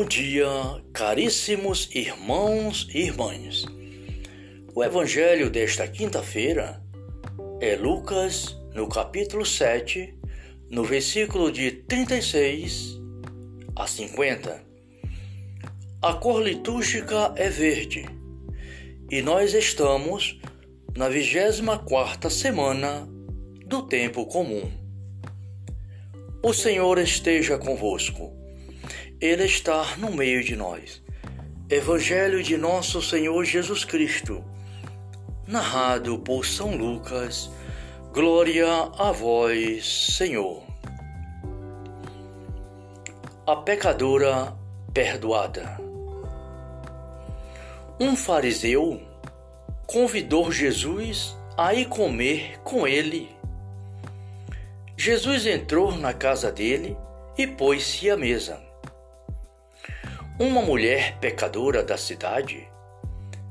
Bom dia, caríssimos irmãos e irmãs. O evangelho desta quinta-feira é Lucas, no capítulo 7, no versículo de 36 a 50. A cor litúrgica é verde e nós estamos na 24 semana do tempo comum. O Senhor esteja convosco. Ele está no meio de nós. Evangelho de nosso Senhor Jesus Cristo, narrado por São Lucas. Glória a vós, Senhor. A pecadora perdoada. Um fariseu convidou Jesus a ir comer com ele. Jesus entrou na casa dele e pôs-se à mesa. Uma mulher pecadora da cidade,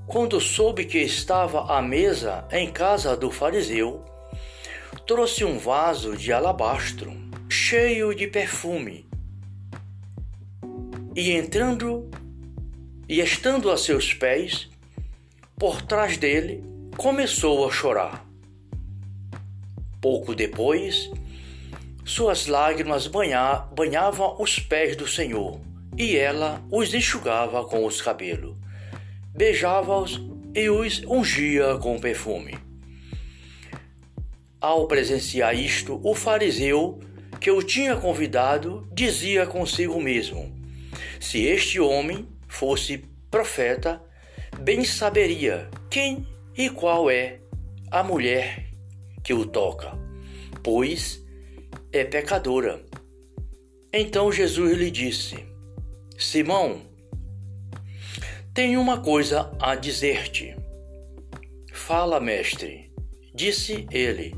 quando soube que estava à mesa em casa do fariseu, trouxe um vaso de alabastro cheio de perfume e entrando e estando a seus pés, por trás dele, começou a chorar. Pouco depois, suas lágrimas banha banhavam os pés do Senhor e ela os enxugava com os cabelos, beijava-os e os ungia com perfume. Ao presenciar isto, o fariseu que o tinha convidado dizia consigo mesmo: Se este homem fosse profeta, bem saberia quem e qual é a mulher que o toca, pois é pecadora. Então Jesus lhe disse: Simão, tenho uma coisa a dizer-te. Fala, mestre, disse ele.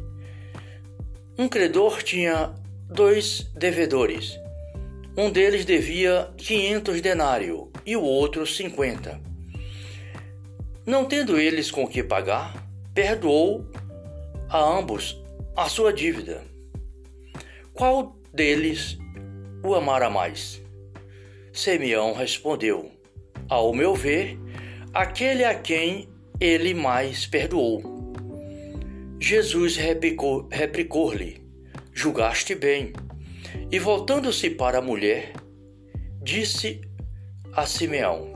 Um credor tinha dois devedores. Um deles devia quinhentos denários e o outro cinquenta. Não tendo eles com que pagar, perdoou a ambos a sua dívida. Qual deles o amara mais? Simeão respondeu: Ao meu ver, aquele a quem ele mais perdoou. Jesus replicou-lhe: Julgaste bem. E voltando-se para a mulher, disse a Simeão: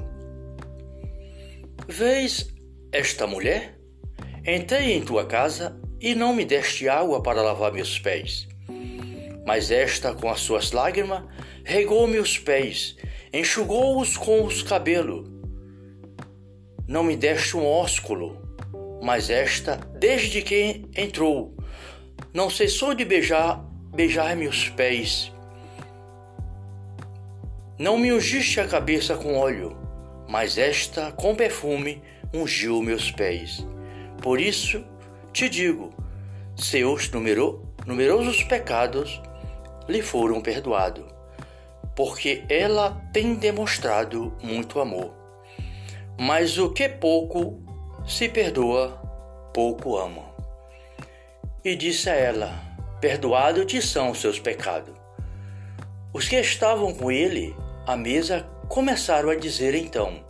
Vês esta mulher? Entrei em tua casa e não me deste água para lavar meus pés. Mas esta, com as suas lágrimas, regou-me os pés, enxugou-os com os cabelos. Não me deste um ósculo, mas esta, desde que entrou, não cessou de beijar, beijar-me os pés. Não me ungiste a cabeça com óleo, mas esta, com perfume, ungiu meus pés. Por isso te digo: seus numero, numerosos pecados lhe foram perdoados, porque ela tem demonstrado muito amor. Mas o que pouco se perdoa, pouco ama. E disse a ela: Perdoado te são os seus pecados. Os que estavam com ele à mesa começaram a dizer então: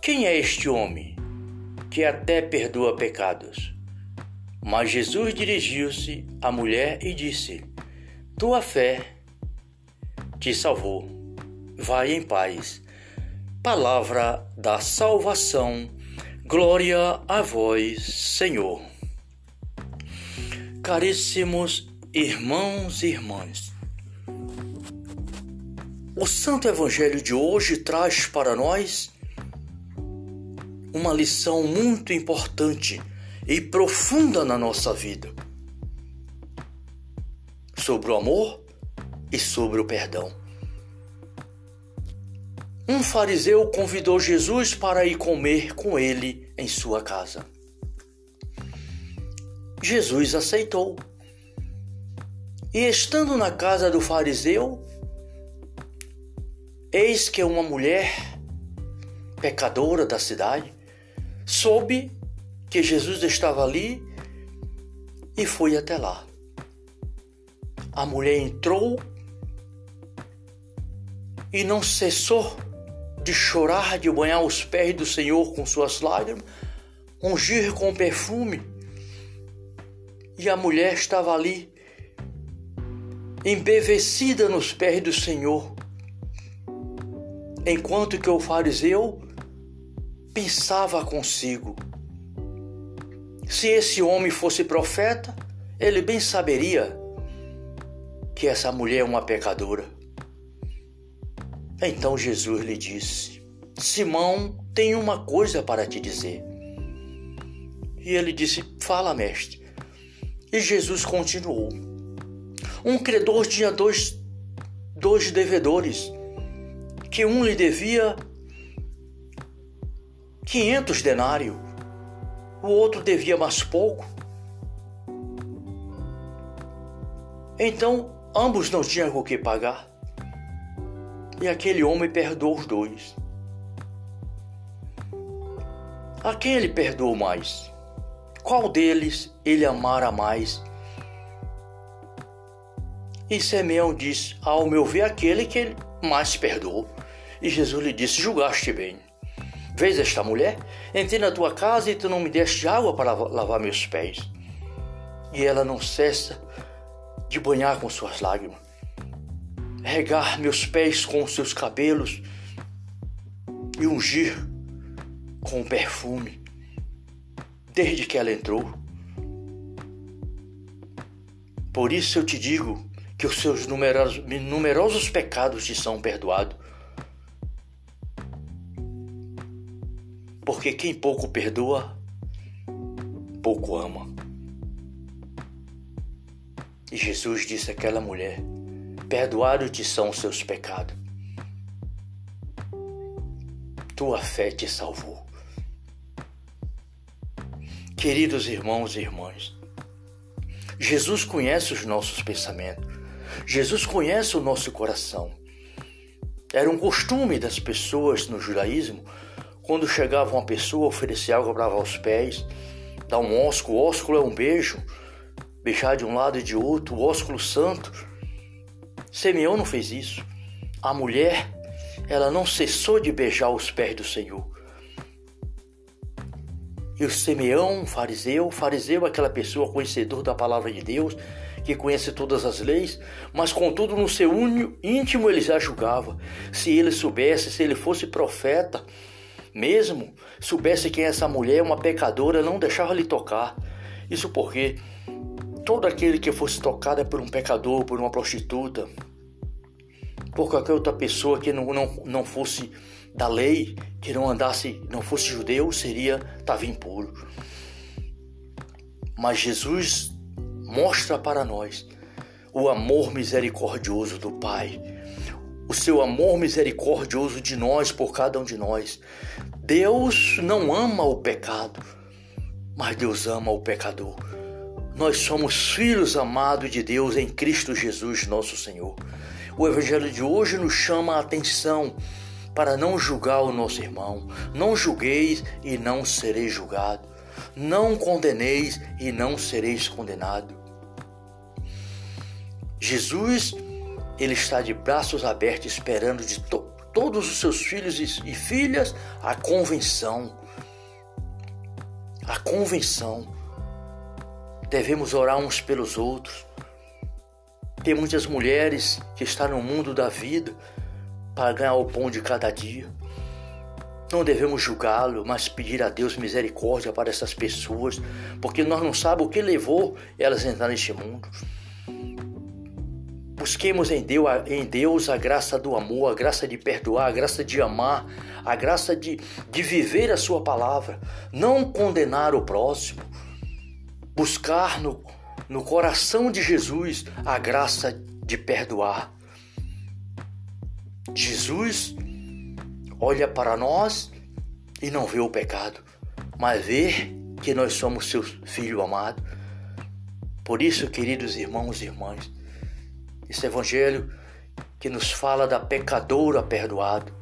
Quem é este homem que até perdoa pecados? Mas Jesus dirigiu-se à mulher e disse: tua fé te salvou. Vai em paz. Palavra da salvação. Glória a vós, Senhor. Caríssimos irmãos e irmãs, o Santo Evangelho de hoje traz para nós uma lição muito importante e profunda na nossa vida sobre o amor e sobre o perdão. Um fariseu convidou Jesus para ir comer com ele em sua casa. Jesus aceitou. E estando na casa do fariseu, eis que uma mulher pecadora da cidade soube que Jesus estava ali e foi até lá. A mulher entrou e não cessou de chorar, de banhar os pés do Senhor com suas lágrimas, ungir com perfume. E a mulher estava ali, embevecida nos pés do Senhor, enquanto que o fariseu pensava consigo: se esse homem fosse profeta, ele bem saberia que essa mulher é uma pecadora. Então Jesus lhe disse: Simão, tenho uma coisa para te dizer. E ele disse: Fala, mestre. E Jesus continuou: Um credor tinha dois, dois devedores, que um lhe devia 500 denários, o outro devia mais pouco. Então ambos não tinham o que pagar. E aquele homem perdoou os dois. A quem ele perdoou mais? Qual deles ele amara mais? E Simeão disse: Ao meu ver, aquele que ele mais perdoou. E Jesus lhe disse: Julgaste bem. Vês esta mulher? Entrei na tua casa e tu não me deste água para lavar meus pés. E ela não cessa de banhar com suas lágrimas regar meus pés com seus cabelos e ungir com perfume desde que ela entrou. Por isso eu te digo que os seus numerosos, numerosos pecados te são perdoados. Porque quem pouco perdoa, pouco ama. E Jesus disse àquela mulher: perdoados-te são os seus pecados. Tua fé te salvou. Queridos irmãos e irmãs, Jesus conhece os nossos pensamentos. Jesus conhece o nosso coração. Era um costume das pessoas no judaísmo, quando chegava uma pessoa, oferecer algo para os pés, dar um ósculo. Ósculo é um beijo, beijar de um lado e de outro, o ósculo santo Simeão não fez isso. A mulher, ela não cessou de beijar os pés do Senhor. E o Simeão, fariseu, fariseu é aquela pessoa conhecedor da palavra de Deus, que conhece todas as leis, mas contudo no seu íntimo ele já julgava. Se ele soubesse, se ele fosse profeta, mesmo soubesse quem é essa mulher, uma pecadora, não deixava lhe tocar. Isso porque todo aquele que fosse tocado é por um pecador, por uma prostituta, por qualquer outra pessoa que não, não, não fosse da lei, que não andasse, não fosse judeu, seria estava impuro. Mas Jesus mostra para nós o amor misericordioso do Pai, o seu amor misericordioso de nós por cada um de nós. Deus não ama o pecado, mas Deus ama o pecador. Nós somos filhos amados de Deus em Cristo Jesus, nosso Senhor. O Evangelho de hoje nos chama a atenção para não julgar o nosso irmão. Não julgueis e não sereis julgado. Não condeneis e não sereis condenado. Jesus, ele está de braços abertos esperando de to todos os seus filhos e filhas a convenção. A convenção devemos orar uns pelos outros. Tem muitas mulheres que estão no mundo da vida para ganhar o pão de cada dia. Não devemos julgá-lo, mas pedir a Deus misericórdia para essas pessoas, porque nós não sabemos o que levou elas a entrar neste mundo. Busquemos em Deus, em Deus a graça do amor, a graça de perdoar, a graça de amar, a graça de, de viver a Sua palavra, não condenar o próximo buscar no, no coração de Jesus a graça de perdoar. Jesus olha para nós e não vê o pecado, mas vê que nós somos seu filho amado. Por isso, queridos irmãos e irmãs, esse evangelho que nos fala da pecadora perdoado,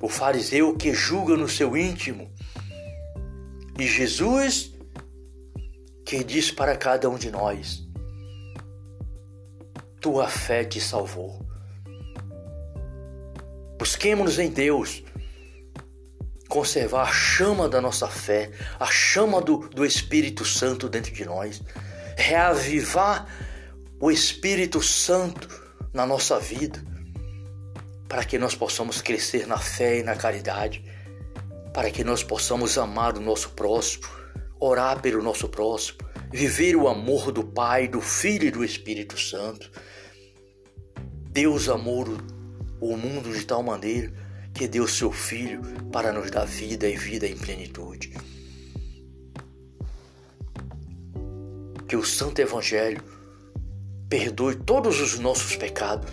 o fariseu que julga no seu íntimo, e Jesus que diz para cada um de nós: Tua fé te salvou. Busquemos em Deus conservar a chama da nossa fé, a chama do, do Espírito Santo dentro de nós, reavivar o Espírito Santo na nossa vida, para que nós possamos crescer na fé e na caridade, para que nós possamos amar o nosso próximo, orar pelo nosso próximo, viver o amor do Pai, do Filho e do Espírito Santo. Deus amou o mundo de tal maneira que deu seu Filho para nos dar vida e vida em plenitude. Que o Santo Evangelho perdoe todos os nossos pecados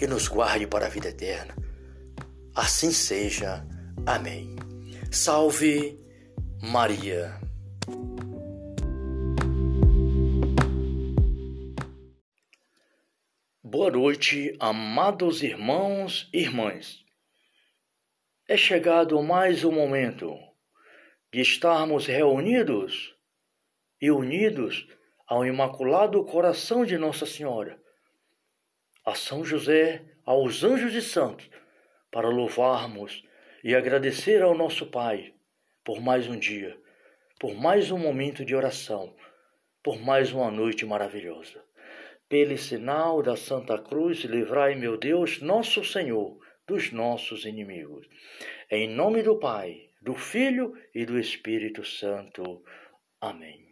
e nos guarde para a vida eterna. Assim seja. Amém. Salve Maria. Boa noite, amados irmãos e irmãs. É chegado mais um momento de estarmos reunidos e unidos ao Imaculado Coração de Nossa Senhora, a São José, aos anjos e santos, para louvarmos e agradecer ao nosso Pai por mais um dia, por mais um momento de oração, por mais uma noite maravilhosa. Pelo sinal da Santa Cruz, livrai, meu Deus, nosso Senhor dos nossos inimigos. Em nome do Pai, do Filho e do Espírito Santo. Amém.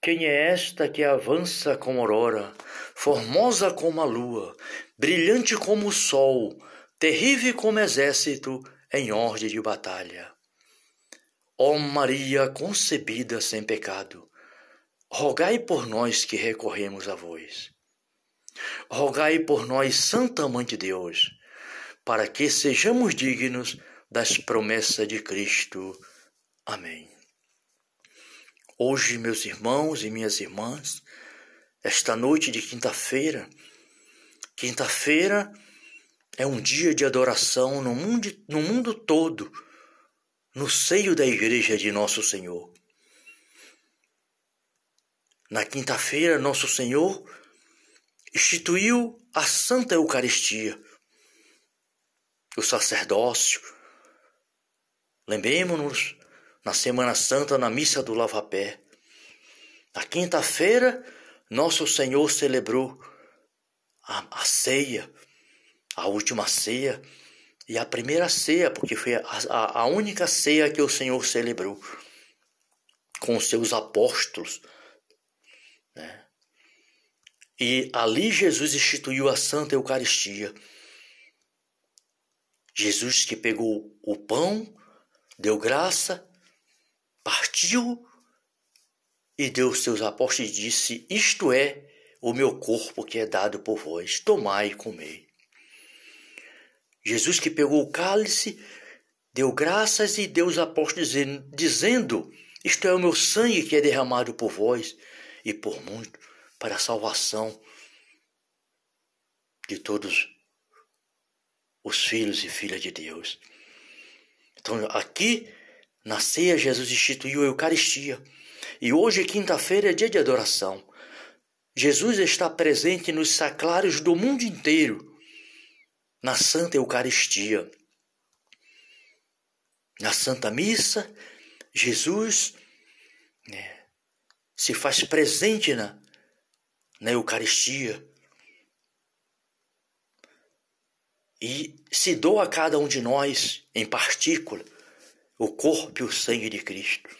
Quem é esta que avança como aurora, formosa como a lua, brilhante como o sol, terrível como exército em ordem de batalha? Ó Maria concebida sem pecado, rogai por nós que recorremos a vós. Rogai por nós, Santa Mãe de Deus, para que sejamos dignos das promessas de Cristo. Amém. Hoje, meus irmãos e minhas irmãs, esta noite de quinta-feira, quinta-feira é um dia de adoração no mundo, no mundo todo, no seio da Igreja de Nosso Senhor. Na quinta-feira, Nosso Senhor instituiu a Santa Eucaristia o sacerdócio. Lembremos-nos na Semana Santa, na missa do Lava-Pé. Na quinta-feira, Nosso Senhor celebrou a, a, ceia, a última ceia e a primeira ceia, porque foi a, a, única ceia que o Senhor celebrou com os seus apóstolos. Né? E ali Jesus instituiu a Santa Eucaristia. Jesus que pegou o pão, deu graça, partiu e deu aos seus apóstolos e disse: Isto é o meu corpo que é dado por vós, tomai e comei. Jesus que pegou o cálice, deu graças e deu aos apóstolos dizendo: Isto é o meu sangue que é derramado por vós e por muito para a salvação de todos os filhos e filhas de Deus. Então, aqui na ceia, Jesus instituiu a Eucaristia. E hoje, quinta-feira, é dia de adoração. Jesus está presente nos sacrários do mundo inteiro, na Santa Eucaristia. Na Santa Missa, Jesus né, se faz presente na, na Eucaristia. e se doa a cada um de nós, em partícula, o corpo e o sangue de Cristo.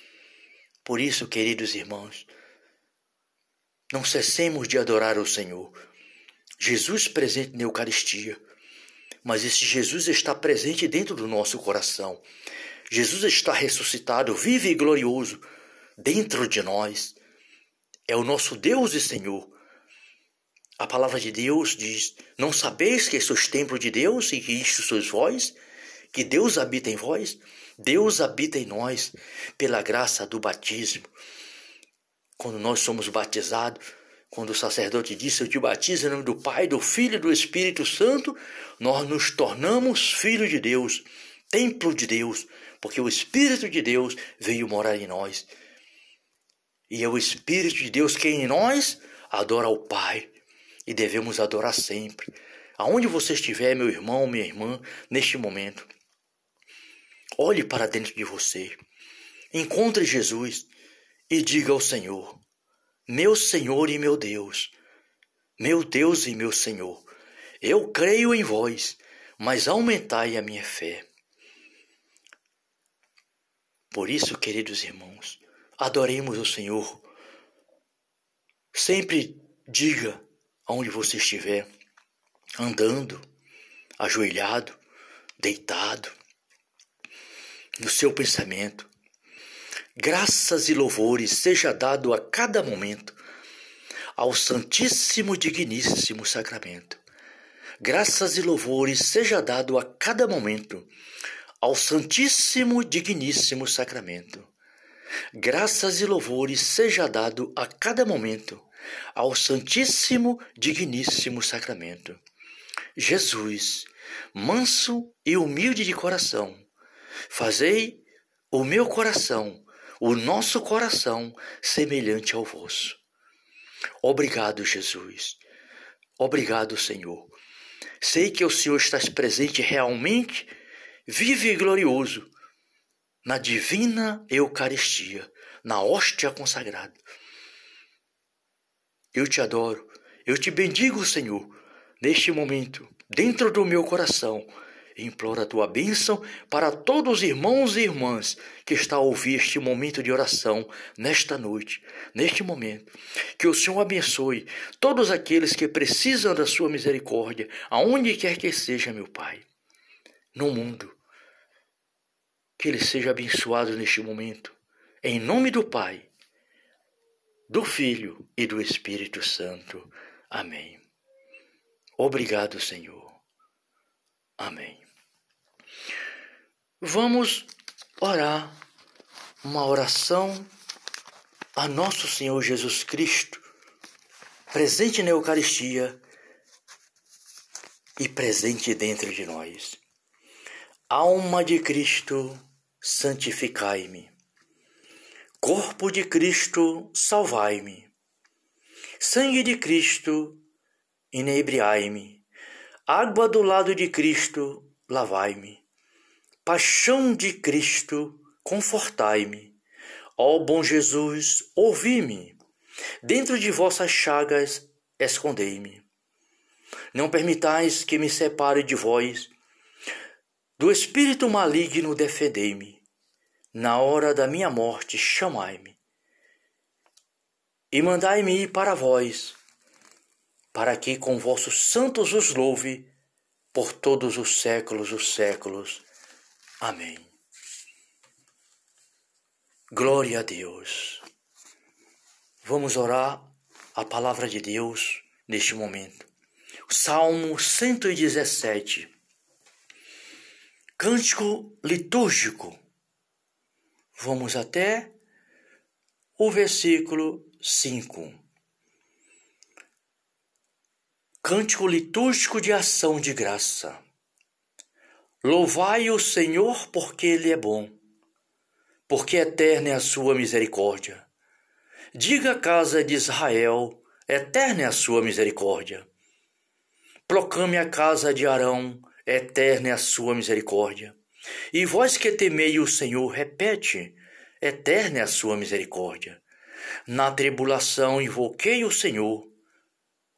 Por isso, queridos irmãos, não cessemos de adorar o Senhor. Jesus presente na Eucaristia, mas esse Jesus está presente dentro do nosso coração. Jesus está ressuscitado, vivo e glorioso dentro de nós. É o nosso Deus e Senhor. A palavra de Deus diz: Não sabeis que sois templo de Deus e que isto sois vós? Que Deus habita em vós? Deus habita em nós pela graça do batismo. Quando nós somos batizados, quando o sacerdote disse: Eu te batizo em nome do Pai, do Filho e do Espírito Santo, nós nos tornamos filhos de Deus, templo de Deus, porque o Espírito de Deus veio morar em nós. E é o Espírito de Deus que em nós adora ao Pai e devemos adorar sempre. aonde você estiver, meu irmão, minha irmã, neste momento, olhe para dentro de você, encontre Jesus e diga ao Senhor: Meu Senhor e meu Deus, meu Deus e meu Senhor, eu creio em vós, mas aumentai a minha fé. Por isso, queridos irmãos, adoremos o Senhor. Sempre diga aonde você estiver, andando, ajoelhado, deitado, no seu pensamento. Graças e louvores seja dado a cada momento ao Santíssimo Digníssimo Sacramento. Graças e louvores seja dado a cada momento ao Santíssimo Digníssimo Sacramento. Graças e louvores seja dado a cada momento ao Santíssimo Digníssimo Sacramento. Jesus, manso e humilde de coração, fazei o meu coração, o nosso coração, semelhante ao vosso. Obrigado, Jesus. Obrigado, Senhor. Sei que o Senhor está presente realmente vive e glorioso na divina Eucaristia, na hóstia consagrada. Eu te adoro, eu te bendigo, Senhor, neste momento, dentro do meu coração. Imploro a tua bênção para todos os irmãos e irmãs que estão a ouvir este momento de oração nesta noite, neste momento. Que o Senhor abençoe todos aqueles que precisam da sua misericórdia, aonde quer que seja, meu Pai no mundo. Que ele seja abençoado neste momento. Em nome do Pai, do Filho e do Espírito Santo. Amém. Obrigado, Senhor. Amém. Vamos orar uma oração a nosso Senhor Jesus Cristo, presente na Eucaristia e presente dentro de nós. Alma de Cristo, santificai-me. Corpo de Cristo, salvai-me. Sangue de Cristo, inebriai-me. Água do lado de Cristo, lavai-me. Paixão de Cristo, confortai-me. Ó bom Jesus, ouvi-me. Dentro de vossas chagas, escondei-me. Não permitais que me separe de vós do espírito maligno defendei-me. Na hora da minha morte chamai-me. E mandai-me ir para vós, para que com vossos santos os louve por todos os séculos os séculos. Amém. Glória a Deus. Vamos orar a palavra de Deus neste momento. Salmo 117 Cântico litúrgico. Vamos até o versículo 5. Cântico litúrgico de ação de graça. Louvai o Senhor porque Ele é bom, porque eterna é a sua misericórdia. Diga a casa de Israel, eterna é a sua misericórdia. Proclame a casa de Arão, eterna é a sua misericórdia. E vós que temei o Senhor, repete, eterna é a sua misericórdia. Na tribulação invoquei o Senhor,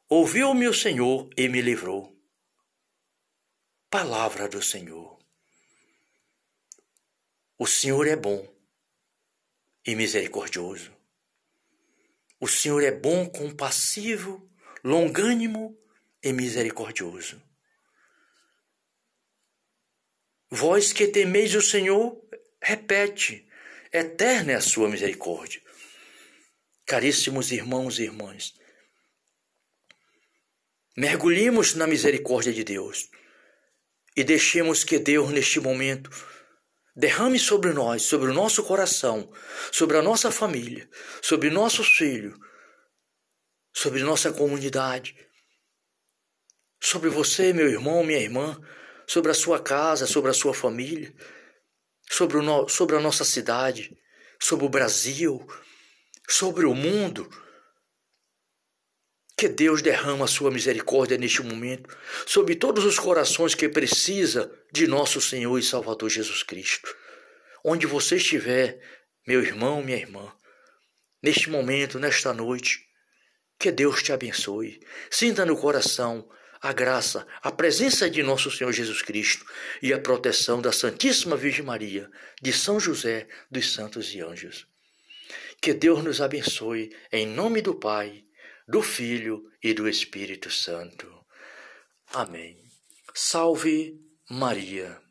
ouviu-me o Senhor e me livrou. Palavra do Senhor. O Senhor é bom e misericordioso. O Senhor é bom, compassivo, longânimo e misericordioso. Vós que temeis o Senhor, repete, eterna é a sua misericórdia. Caríssimos irmãos e irmãs, mergulhemos na misericórdia de Deus e deixemos que Deus, neste momento, derrame sobre nós, sobre o nosso coração, sobre a nossa família, sobre nossos filhos, sobre nossa comunidade, sobre você, meu irmão, minha irmã, sobre a sua casa, sobre a sua família, sobre, o no, sobre a nossa cidade, sobre o Brasil, sobre o mundo. Que Deus derrama a sua misericórdia neste momento sobre todos os corações que precisa de nosso Senhor e Salvador Jesus Cristo. Onde você estiver, meu irmão, minha irmã, neste momento, nesta noite, que Deus te abençoe. Sinta no coração a graça, a presença de nosso Senhor Jesus Cristo e a proteção da Santíssima Virgem Maria, de São José, dos santos e anjos. Que Deus nos abençoe em nome do Pai do Filho e do Espírito Santo. Amém. Salve Maria.